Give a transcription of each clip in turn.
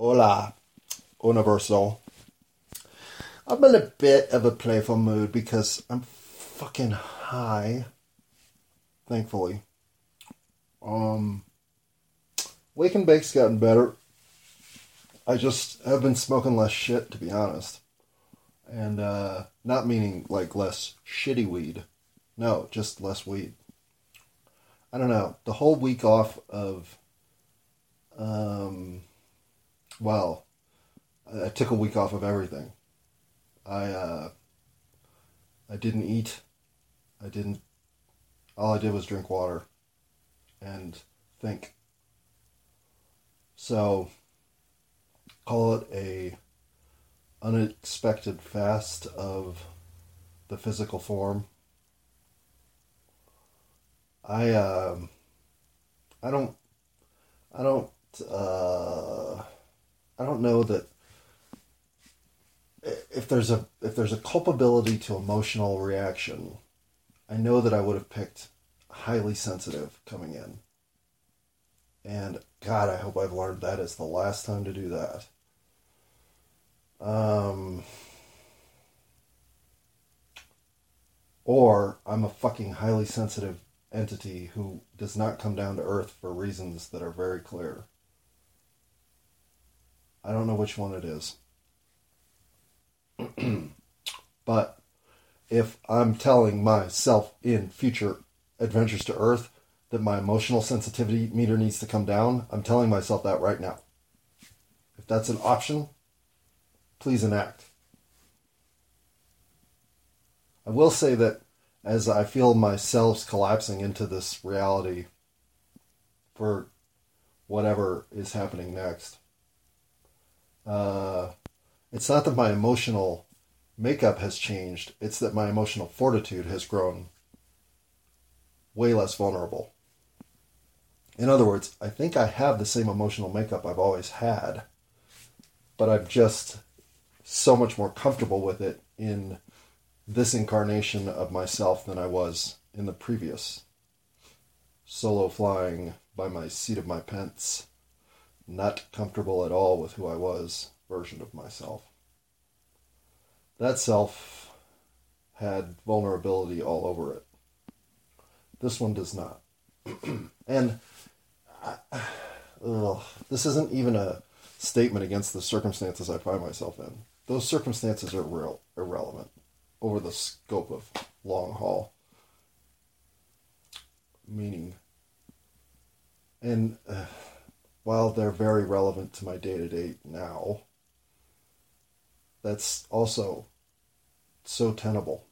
Hola, Universal. I'm in a bit of a playful mood because I'm fucking high. Thankfully. Um, Wake and Bake's gotten better. I just have been smoking less shit, to be honest. And, uh, not meaning like less shitty weed. No, just less weed. I don't know. The whole week off of, um, well, I took a week off of everything. I, uh, I didn't eat. I didn't, all I did was drink water and think. So, call it a unexpected fast of the physical form. I um I don't I don't uh I don't know that if there's a if there's a culpability to emotional reaction, I know that I would have picked highly sensitive coming in. And God, I hope I've learned that is the last time to do that. Um, or I'm a fucking highly sensitive entity who does not come down to earth for reasons that are very clear. I don't know which one it is. but if I'm telling myself in future adventures to earth that my emotional sensitivity meter needs to come down, I'm telling myself that right now. If that's an option, please enact. I will say that as I feel myself collapsing into this reality for whatever is happening next, uh, it's not that my emotional makeup has changed, it's that my emotional fortitude has grown way less vulnerable. In other words, I think I have the same emotional makeup I've always had, but I'm just so much more comfortable with it in this incarnation of myself than I was in the previous. Solo flying by my seat of my pants, not comfortable at all with who I was version of myself. That self had vulnerability all over it. This one does not. and ugh, this isn't even a statement against the circumstances I find myself in. Those circumstances are real irrelevant over the scope of long haul meaning. And uh, while they're very relevant to my day to day now, that's also so tenable.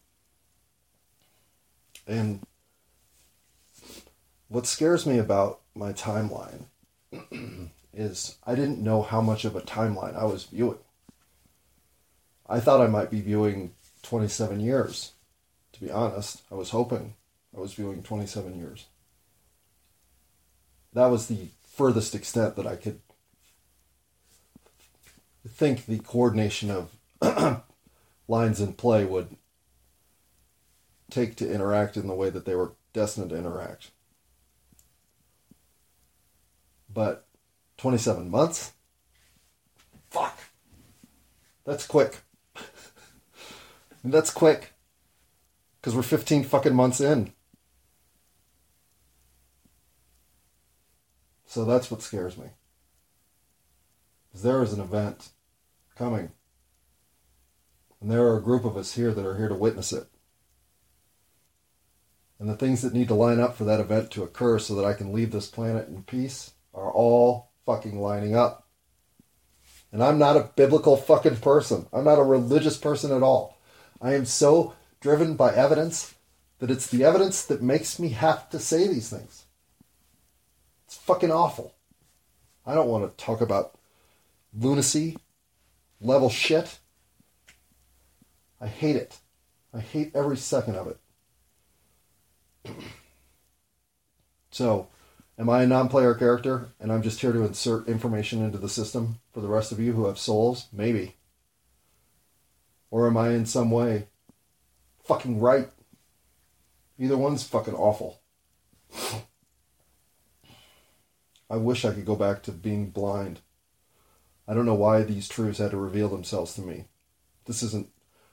And what scares me about my timeline is I didn't know how much of a timeline I was viewing. I thought I might be viewing 27 years, to be honest. I was hoping I was viewing 27 years. That was the furthest extent that I could think the coordination of lines in play would take to interact in the way that they were destined to interact. But 27 months? Fuck. That's quick. That's quick. Because we're 15 fucking months in. So that's what scares me. Because there is an event coming. And there are a group of us here that are here to witness it. And the things that need to line up for that event to occur so that I can leave this planet in peace are all fucking lining up. And I'm not a biblical fucking person. I'm not a religious person at all. I am so driven by evidence that it's the evidence that makes me have to say these things. It's fucking awful. I don't want to talk about lunacy, level shit. I hate it. I hate every second of it. so, am I a non player character and I'm just here to insert information into the system for the rest of you who have souls? Maybe. Or am I in some way fucking right? Either one's fucking awful. I wish I could go back to being blind. I don't know why these truths had to reveal themselves to me. This isn't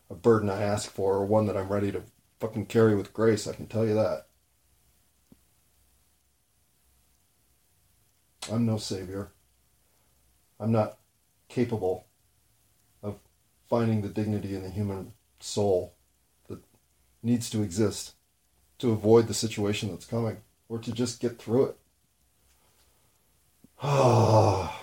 a burden I ask for or one that I'm ready to fucking carry with grace, I can tell you that. I'm no savior. I'm not capable of finding the dignity in the human soul that needs to exist to avoid the situation that's coming or to just get through it. Ah.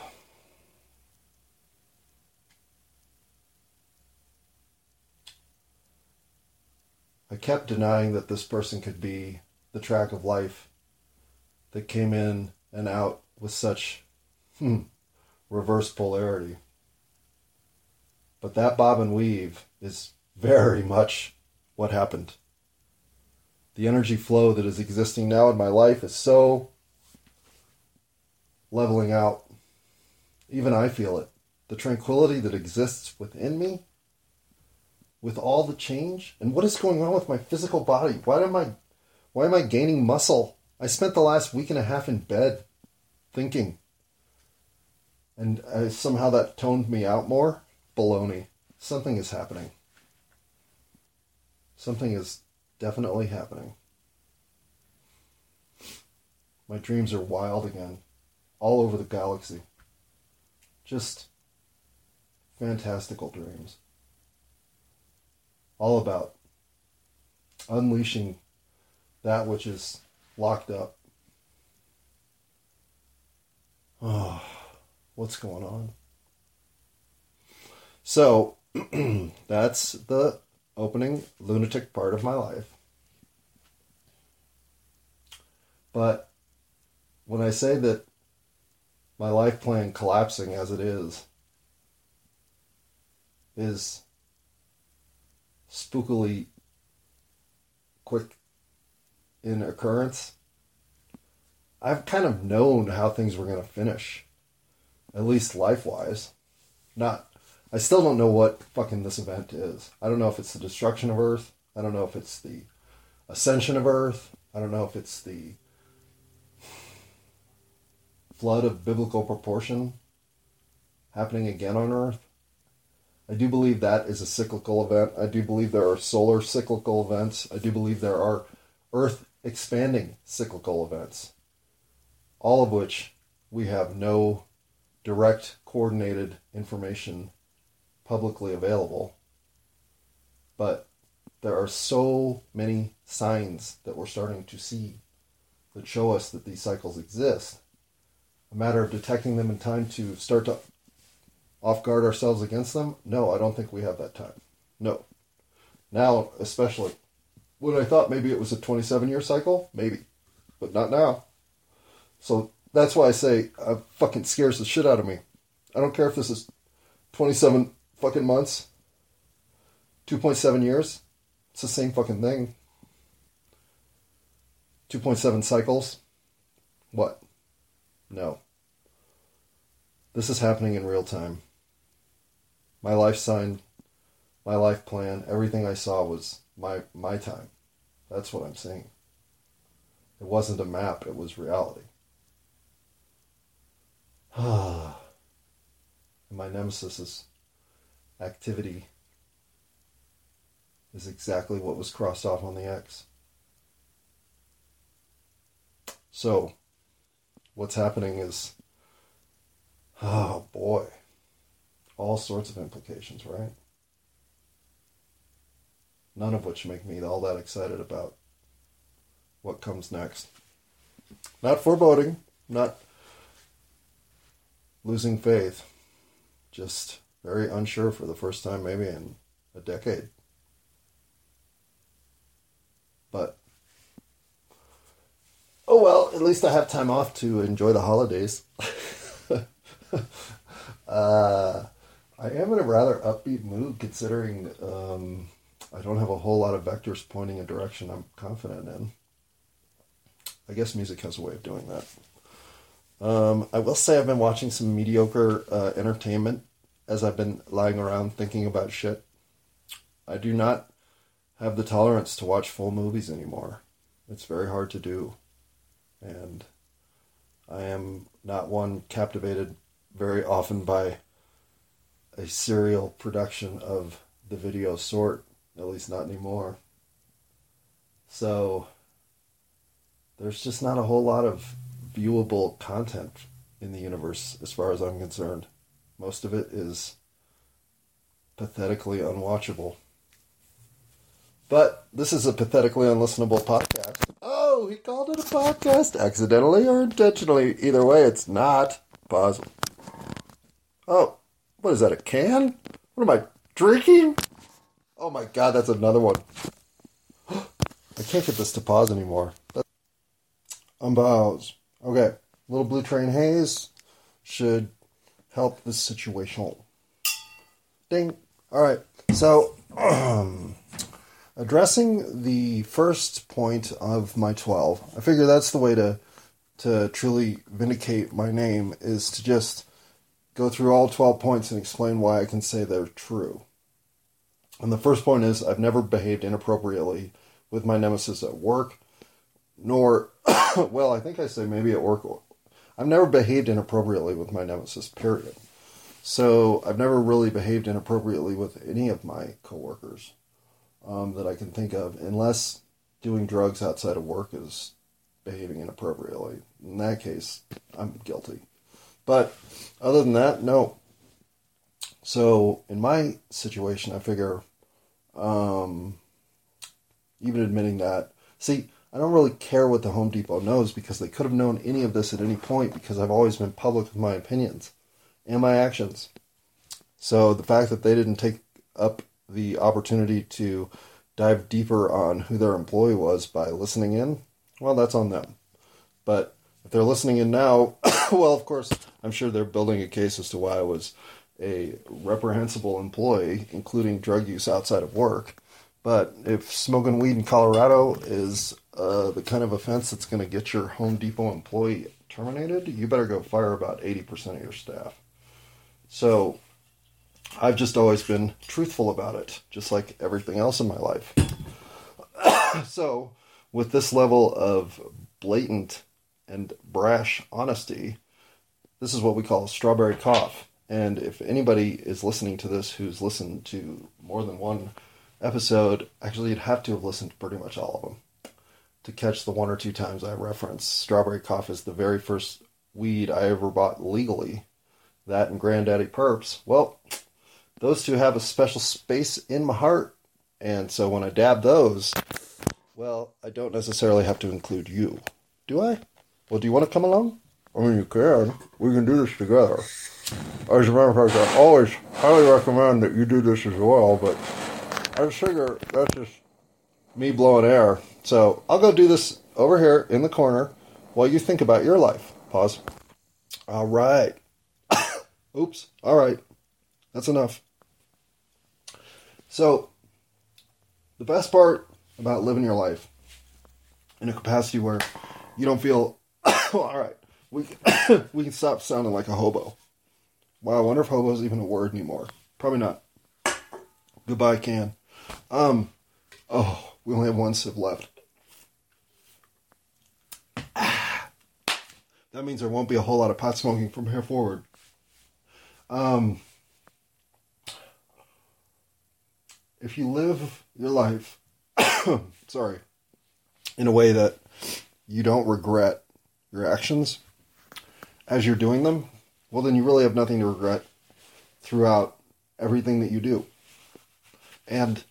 I kept denying that this person could be the track of life that came in and out with such hmm, reverse polarity. But that bob and weave is very much what happened. The energy flow that is existing now in my life is so leveling out. Even I feel it. The tranquility that exists within me with all the change and what is going on with my physical body? Why am I why am I gaining muscle? I spent the last week and a half in bed thinking. And uh, somehow that toned me out more. Baloney. Something is happening. Something is definitely happening. My dreams are wild again, all over the galaxy. Just fantastical dreams. All about unleashing that which is locked up Oh, what's going on? So, that's the opening lunatic part of my life. But when I say that my life plan collapsing as it is, is spookily quick in occurrence, I've kind of known how things were going to finish, at least life wise. Not, I still don't know what fucking this event is. I don't know if it's the destruction of Earth. I don't know if it's the ascension of Earth. I don't know if it's the flood of biblical proportion happening again on Earth. I do believe that is a cyclical event. I do believe there are solar cyclical events. I do believe there are Earth expanding cyclical events all of which we have no direct coordinated information publicly available. But there are so many signs that we're starting to see that show us that these cycles exist. A matter of detecting them in time to start to off guard ourselves against them? No, I don't think we have that time. No. Now, especially when I thought maybe it was a 27 year cycle, maybe, but not now. So that's why I say uh, fucking scares the shit out of me. I don't care if this is 27 fucking months, 2.7 years. It's the same fucking thing. 2.7 cycles. What? No. This is happening in real time. My life sign, my life plan, everything I saw was my my time. That's what I'm saying. It wasn't a map, it was reality. Ah. And my nemesis's activity is exactly what was crossed off on the X. So, what's happening is, oh boy, all sorts of implications, right? None of which make me all that excited about what comes next. Not foreboding, not losing faith. Just very unsure for the first time, maybe in a decade. But, oh well, at least I have time off to enjoy the holidays. uh, I am in a rather upbeat mood considering um, I don't have a whole lot of vectors pointing a direction I'm confident in. I guess music has a way of doing that. Um, I will say I've been watching some mediocre uh, entertainment as I've been lying around thinking about shit. I do not have the tolerance to watch full movies anymore. It's very hard to do. And I am not one captivated very often by a serial production of the video sort, at least not anymore. So there's just not a whole lot of viewable content in the universe as far as I'm concerned. Most of it is pathetically unwatchable. But this is a pathetically unlistenable podcast. Oh, he called it a podcast accidentally or intentionally. Either way, it's not. Pause. Oh, what is that, a can? What am I drinking? Oh my god, that's another one. I can't get this to pause anymore. Unpause. Okay, little blue train haze should help this situation. Ding. All right. So, um, addressing the first point of my 12, I figure that's the way to to truly vindicate my name is to just go through all 12 points and explain why I can say they're true. And the first point is I've never behaved inappropriately with my nemesis at work, nor, well, I think I say maybe at work. I've never behaved inappropriately with my nemesis, period. So I've never really behaved inappropriately with any of my coworkers um, that I can think of, unless doing drugs outside of work is behaving inappropriately. In that case, I'm guilty. But other than that, no. So in my situation, I figure, um, even admitting that, see, I don't really care what the Home Depot knows because they could have known any of this at any point because I've always been public with my opinions and my actions. So the fact that they didn't take up the opportunity to dive deeper on who their employee was by listening in, well, that's on them. But if they're listening in now, well, of course, I'm sure they're building a case as to why I was a reprehensible employee, including drug use outside of work. But if smoking weed in Colorado is uh, the kind of offense that's going to get your Home Depot employee terminated, you better go fire about 80% of your staff. So I've just always been truthful about it, just like everything else in my life. so, with this level of blatant and brash honesty, this is what we call strawberry cough. And if anybody is listening to this who's listened to more than one episode, actually, you'd have to have listened to pretty much all of them to catch the one or two times I reference. Strawberry cough is the very first weed I ever bought legally. That and Granddaddy Purps. Well, those two have a special space in my heart. And so when I dab those, well, I don't necessarily have to include you. Do I? Well, do you want to come along? I mean, you can. We can do this together. As a matter of fact, I always highly recommend that you do this as well, but I just figure that's just me blowing air. So I'll go do this over here in the corner while you think about your life. Pause. All right. Oops. All right. That's enough. So, the best part about living your life in a capacity where you don't feel, all right, we can, we can stop sounding like a hobo. Wow, I wonder if hobo is even a word anymore. Probably not. Goodbye, can. Um, oh, we only have one sip left. That means there won't be a whole lot of pot smoking from here forward. Um, if you live your life, sorry, in a way that you don't regret your actions as you're doing them, well, then you really have nothing to regret throughout everything that you do. And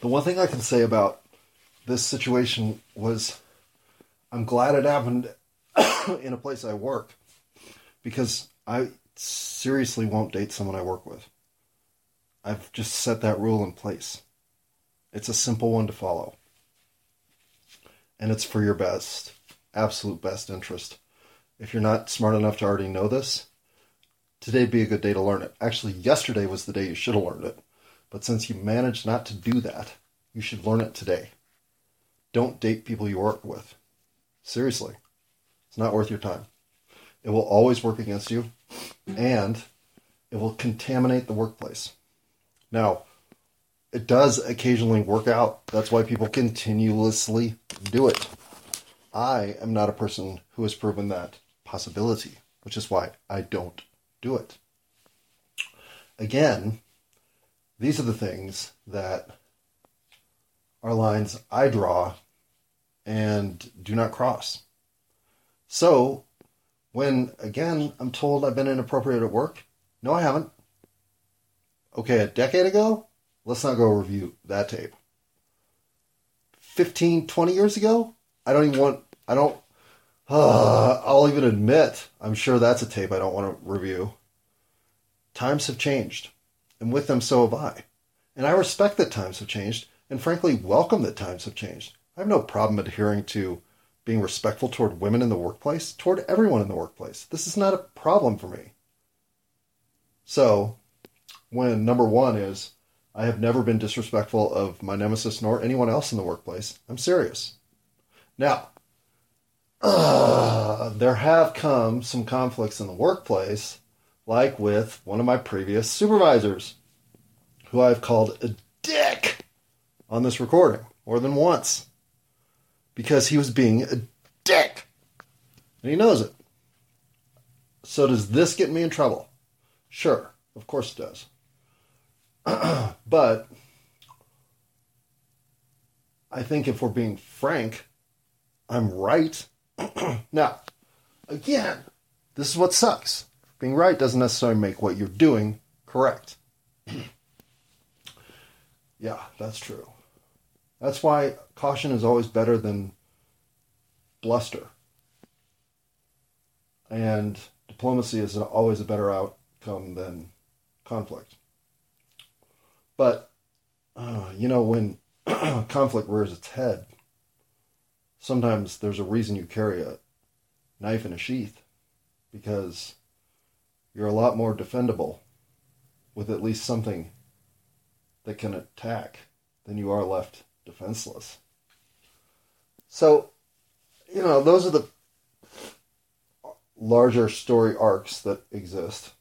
the one thing I can say about this situation was I'm glad it happened in a place I work because I seriously won't date someone I work with. I've just set that rule in place. It's a simple one to follow. And it's for your best, absolute best interest. If you're not smart enough to already know this, today'd be a good day to learn it. Actually, yesterday was the day you should have learned it. But since you managed not to do that, you should learn it today. Don't date people you work with. Seriously. It's not worth your time. It will always work against you, and it will contaminate the workplace. Now, it does occasionally work out. That's why people continuously do it. I am not a person who has proven that possibility, which is why I don't do it. again, these are the things that are lines I draw and do not cross. So, when again I'm told I've been inappropriate at work, no, I haven't. Okay, a decade ago, let's not go review that tape. 15, 20 years ago, I don't even want, I don't, uh, I'll even admit, I'm sure that's a tape I don't want to review. Times have changed, and with them, so have I. And I respect that times have changed, and frankly, welcome that times have changed. I have no problem adhering to being respectful toward women in the workplace, toward everyone in the workplace. This is not a problem for me. So, when number one is, I have never been disrespectful of my nemesis nor anyone else in the workplace, I'm serious. Now, uh, there have come some conflicts in the workplace, like with one of my previous supervisors, who I've called a dick on this recording more than once because he was being a dick. And he knows it. So, does this get me in trouble? Sure, of course it does. but I think if we're being frank, I'm right. now, again, this is what sucks. Being right doesn't necessarily make what you're doing correct. yeah, that's true. That's why caution is always better than bluster. And diplomacy is always a better outcome than conflict. But, uh, you know, when conflict rears its head, sometimes there's a reason you carry a knife in a sheath because you're a lot more defendable with at least something that can attack than you are left defenseless. So, you know, those are the larger story arcs that exist,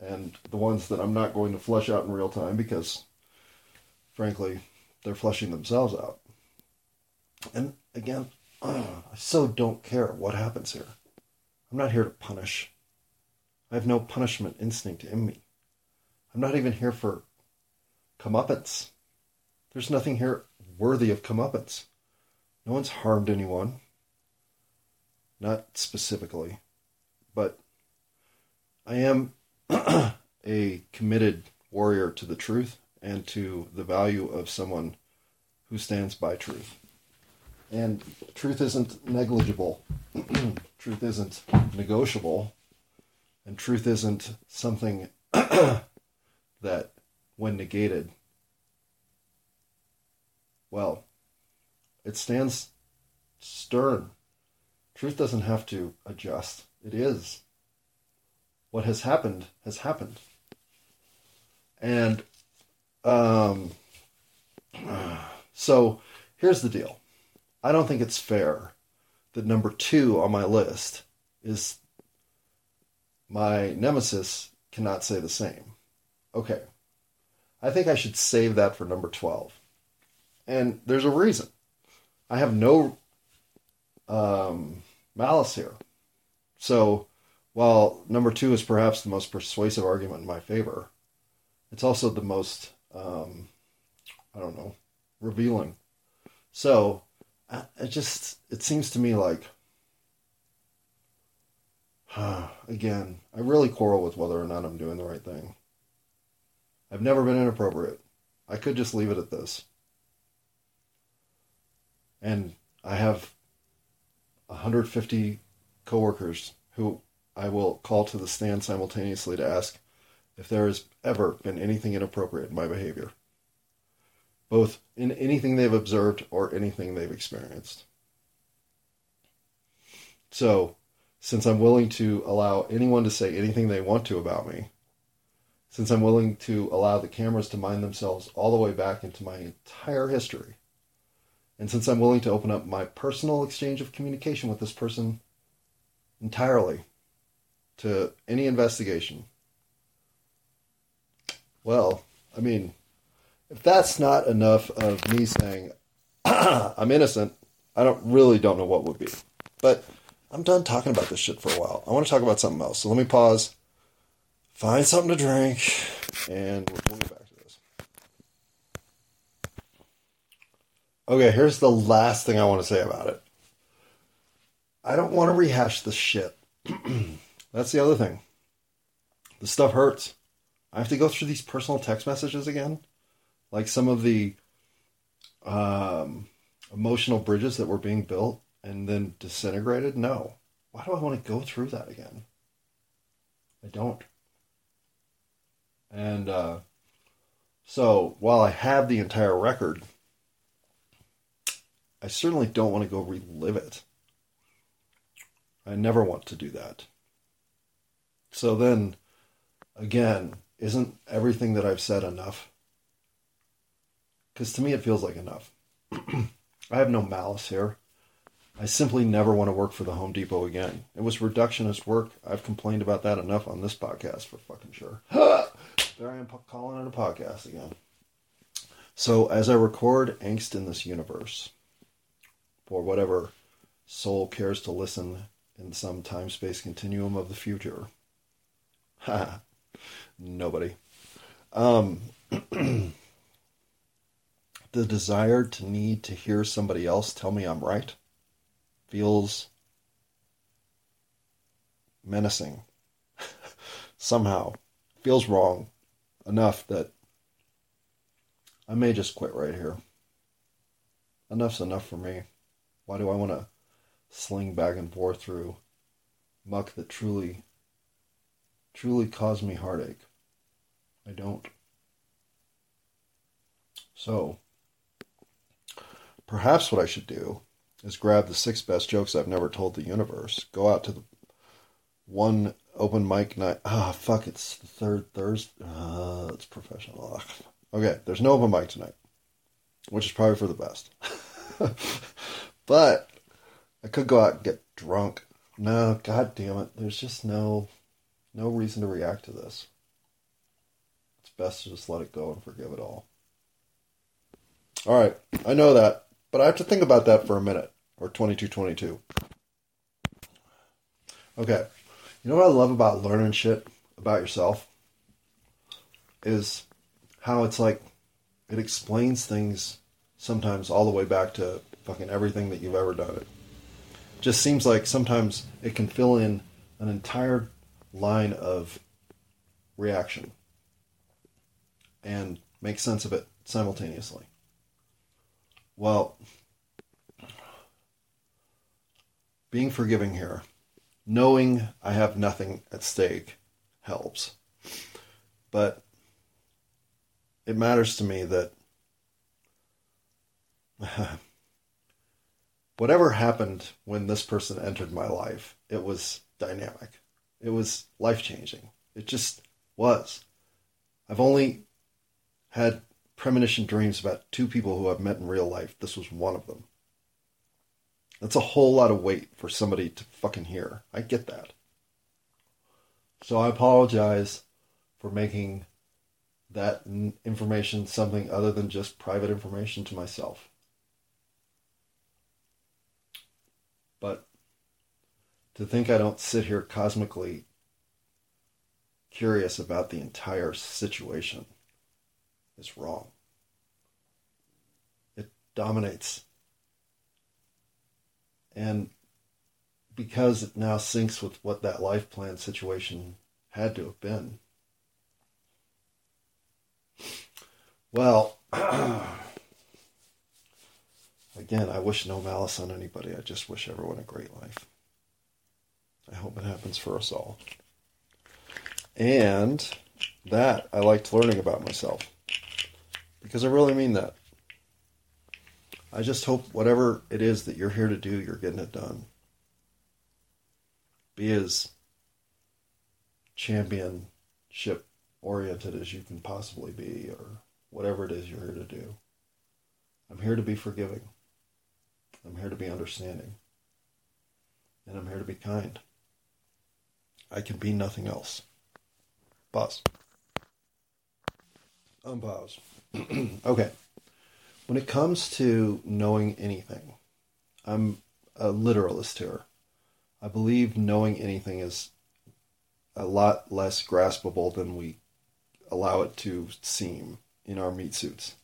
and the ones that I'm not going to flesh out in real time because, frankly, they're fleshing themselves out. And again, I so don't care what happens here. I'm not here to punish. I have no punishment instinct in me. I'm not even here for comeuppance. There's nothing here worthy of comeuppance. No one's harmed anyone. Not specifically. But I am a committed warrior to the truth and to the value of someone who stands by truth. And truth isn't negligible, truth isn't negotiable, and truth isn't something that, when negated, well, it stands stern. Truth doesn't have to adjust, it is. What has happened has happened. And um, so here's the deal I don't think it's fair that number two on my list is my nemesis cannot say the same. Okay. I think I should save that for number 12. And there's a reason. I have no um, malice here. So while number two is perhaps the most persuasive argument in my favor, it's also the most, um, I don't know, revealing. So it just, it seems to me like, again, I really quarrel with whether or not I'm doing the right thing. I've never been inappropriate. I could just leave it at this. And I have 150 coworkers who I will call to the stand simultaneously to ask if there has ever been anything inappropriate in my behavior, both in anything they've observed or anything they've experienced. So, since I'm willing to allow anyone to say anything they want to about me, since I'm willing to allow the cameras to mine themselves all the way back into my entire history, and since I'm willing to open up my personal exchange of communication with this person entirely to any investigation, well, I mean, if that's not enough of me saying I'm innocent, I don't really don't know what would be. But I'm done talking about this shit for a while. I want to talk about something else. So let me pause, find something to drink, and we'll get back to this. Okay, here's the last thing I want to say about it. I don't want to rehash the shit. That's the other thing. The stuff hurts. I have to go through these personal text messages again. Like some of the um, emotional bridges that were being built and then disintegrated. No. Why do I want to go through that again? I don't. And uh, so while I have the entire record, I certainly don't want to go relive it. I never want to do that. So then, again, isn't everything that I've said enough? Because to me, it feels like enough. I have no malice here. I simply never want to work for the Home Depot again. It was reductionist work. I've complained about that enough on this podcast for fucking sure. there I am calling it a podcast again. So as I record Angst in this universe, for whatever soul cares to listen in some time space continuum of the future. Nobody. Um, the desire to need to hear somebody else tell me I'm right feels menacing. Somehow. Feels wrong enough that I may just quit right here. Enough's enough for me. Why do I want to sling back and forth through muck that truly, truly caused me heartache? I don't. So, perhaps what I should do is grab the six best jokes I've never told the universe, go out to the one open mic night. Ah, oh, fuck, it's the third Thursday. Uh, it's professional. Okay, there's no open mic tonight, which is probably for the best. but I could go out and get drunk. No, god damn it. There's just no no reason to react to this. It's best to just let it go and forgive it all. All right, I know that, but I have to think about that for a minute or 2222. Okay. You know what I love about learning shit about yourself is how it's like it explains things sometimes all the way back to fucking everything that you've ever done. It just seems like sometimes it can fill in an entire line of reaction and make sense of it simultaneously. Well, being forgiving here, knowing I have nothing at stake helps. But it matters to me that whatever happened when this person entered my life, it was dynamic. It was life changing. It just was. I've only had premonition dreams about two people who I've met in real life. This was one of them. That's a whole lot of weight for somebody to fucking hear. I get that. So I apologize for making that information something other than just private information to myself. But to think I don't sit here cosmically curious about the entire situation is wrong. It dominates. And because it now syncs with what that life plan situation had to have been. Well, again, I wish no malice on anybody. I just wish everyone a great life. I hope it happens for us all. And that I liked learning about myself. Because I really mean that. I just hope whatever it is that you're here to do, you're getting it done. Be as championship oriented as you can possibly be, or whatever it is you're here to do. I'm here to be forgiving. I'm here to be understanding. And I'm here to be kind. I can be nothing else. Pause. Unpause. okay. When it comes to knowing anything, I'm a literalist here. I believe knowing anything is a lot less graspable than we allow it to seem in our meat suits.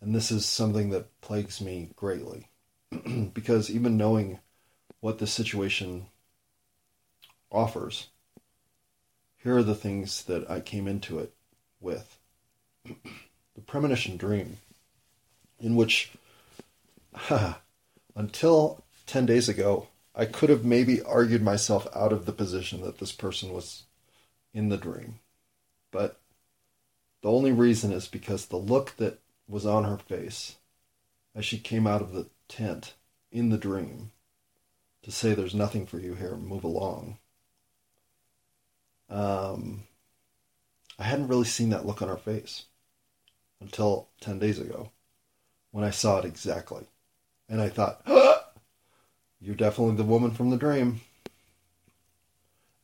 And this is something that plagues me greatly. because even knowing what the situation offers, here are the things that I came into it with. the premonition dream, in which, until 10 days ago, I could have maybe argued myself out of the position that this person was in the dream. But the only reason is because the look that was on her face as she came out of the tent in the dream to say, There's nothing for you here, move along. Um, I hadn't really seen that look on her face until 10 days ago when I saw it exactly. And I thought, ah, You're definitely the woman from the dream.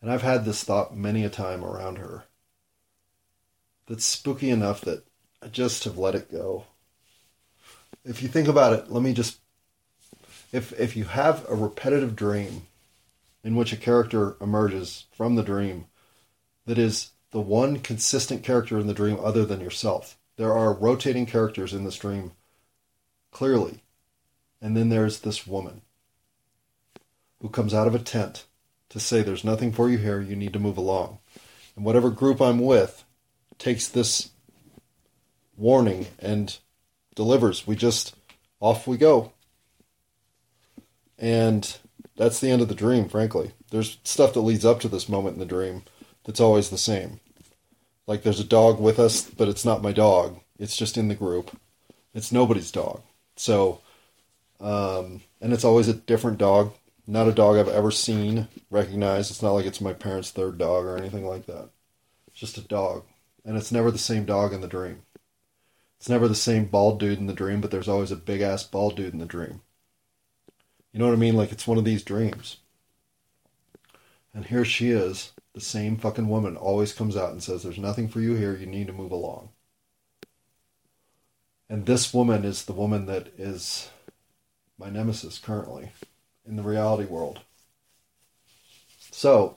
And I've had this thought many a time around her. That's spooky enough that I just have let it go. If you think about it, let me just if if you have a repetitive dream in which a character emerges from the dream that is the one consistent character in the dream other than yourself. There are rotating characters in this dream clearly. And then there's this woman who comes out of a tent to say there's nothing for you here, you need to move along. And whatever group I'm with takes this warning and delivers. We just off we go. And that's the end of the dream, frankly. There's stuff that leads up to this moment in the dream that's always the same. Like there's a dog with us, but it's not my dog. It's just in the group. It's nobody's dog. So, um, and it's always a different dog. Not a dog I've ever seen, recognized. It's not like it's my parents' third dog or anything like that. It's just a dog. And it's never the same dog in the dream. It's never the same bald dude in the dream, but there's always a big ass bald dude in the dream. You know what I mean? Like it's one of these dreams. And here she is, the same fucking woman, always comes out and says, There's nothing for you here, you need to move along. And this woman is the woman that is my nemesis currently in the reality world. So,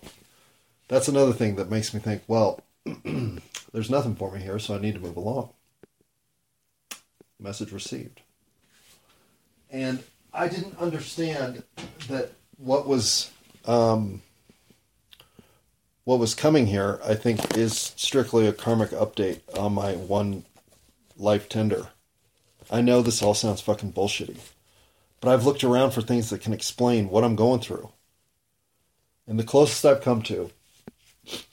that's another thing that makes me think, well, there's nothing for me here, so I need to move along. Message received. And I didn't understand that what was um, what was coming here. I think is strictly a karmic update on my one life tender. I know this all sounds fucking bullshitty, but I've looked around for things that can explain what I'm going through. And the closest I've come to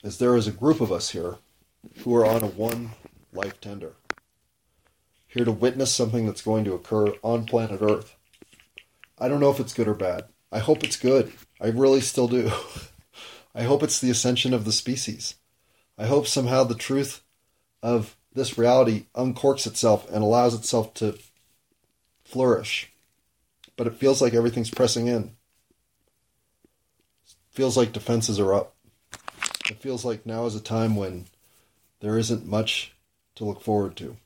is there is a group of us here who are on a one life tender, here to witness something that's going to occur on planet Earth. I don't know if it's good or bad. I hope it's good. I really still do. I hope it's the ascension of the species. I hope somehow the truth of this reality uncorks itself and allows itself to flourish. But it feels like everything's pressing in. It feels like defenses are up. It feels like now is a time when there isn't much to look forward to.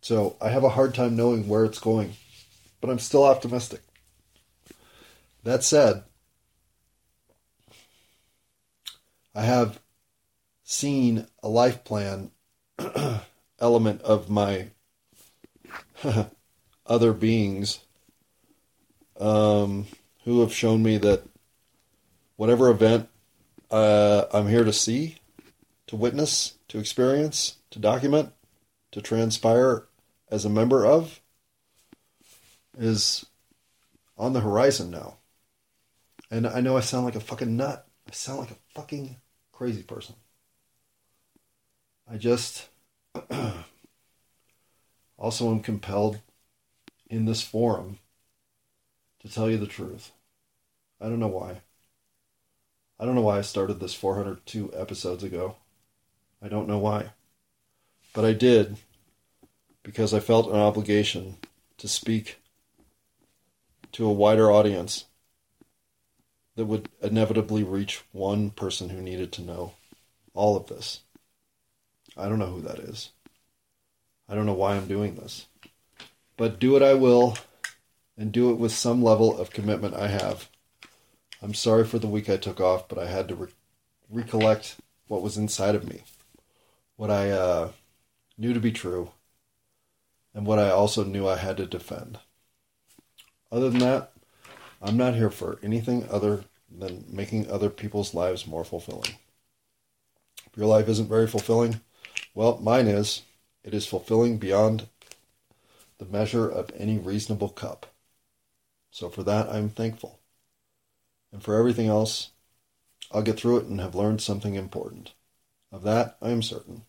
So I have a hard time knowing where it's going, but I'm still optimistic. That said, I have seen a life plan element of my other beings um, who have shown me that whatever event uh, I'm here to see, to witness, to experience, to document, to transpire as a member of, is on the horizon now. And I know I sound like a fucking nut. I sound like a fucking crazy person. I just also am compelled in this forum to tell you the truth. I don't know why. I don't know why I started this 402 episodes ago. I don't know why. But I did because I felt an obligation to speak to a wider audience that would inevitably reach one person who needed to know all of this. I don't know who that is. I don't know why I'm doing this. But do it I will, and do it with some level of commitment I have. I'm sorry for the week I took off, but I had to re- recollect what was inside of me. what I uh, knew to be true, and what I also knew I had to defend. Other than that, I'm not here for anything other than making other people's lives more fulfilling. If your life isn't very fulfilling, well, mine is. It is fulfilling beyond the measure of any reasonable cup. So for that, I'm thankful. And for everything else, I'll get through it and have learned something important. Of that, I am certain.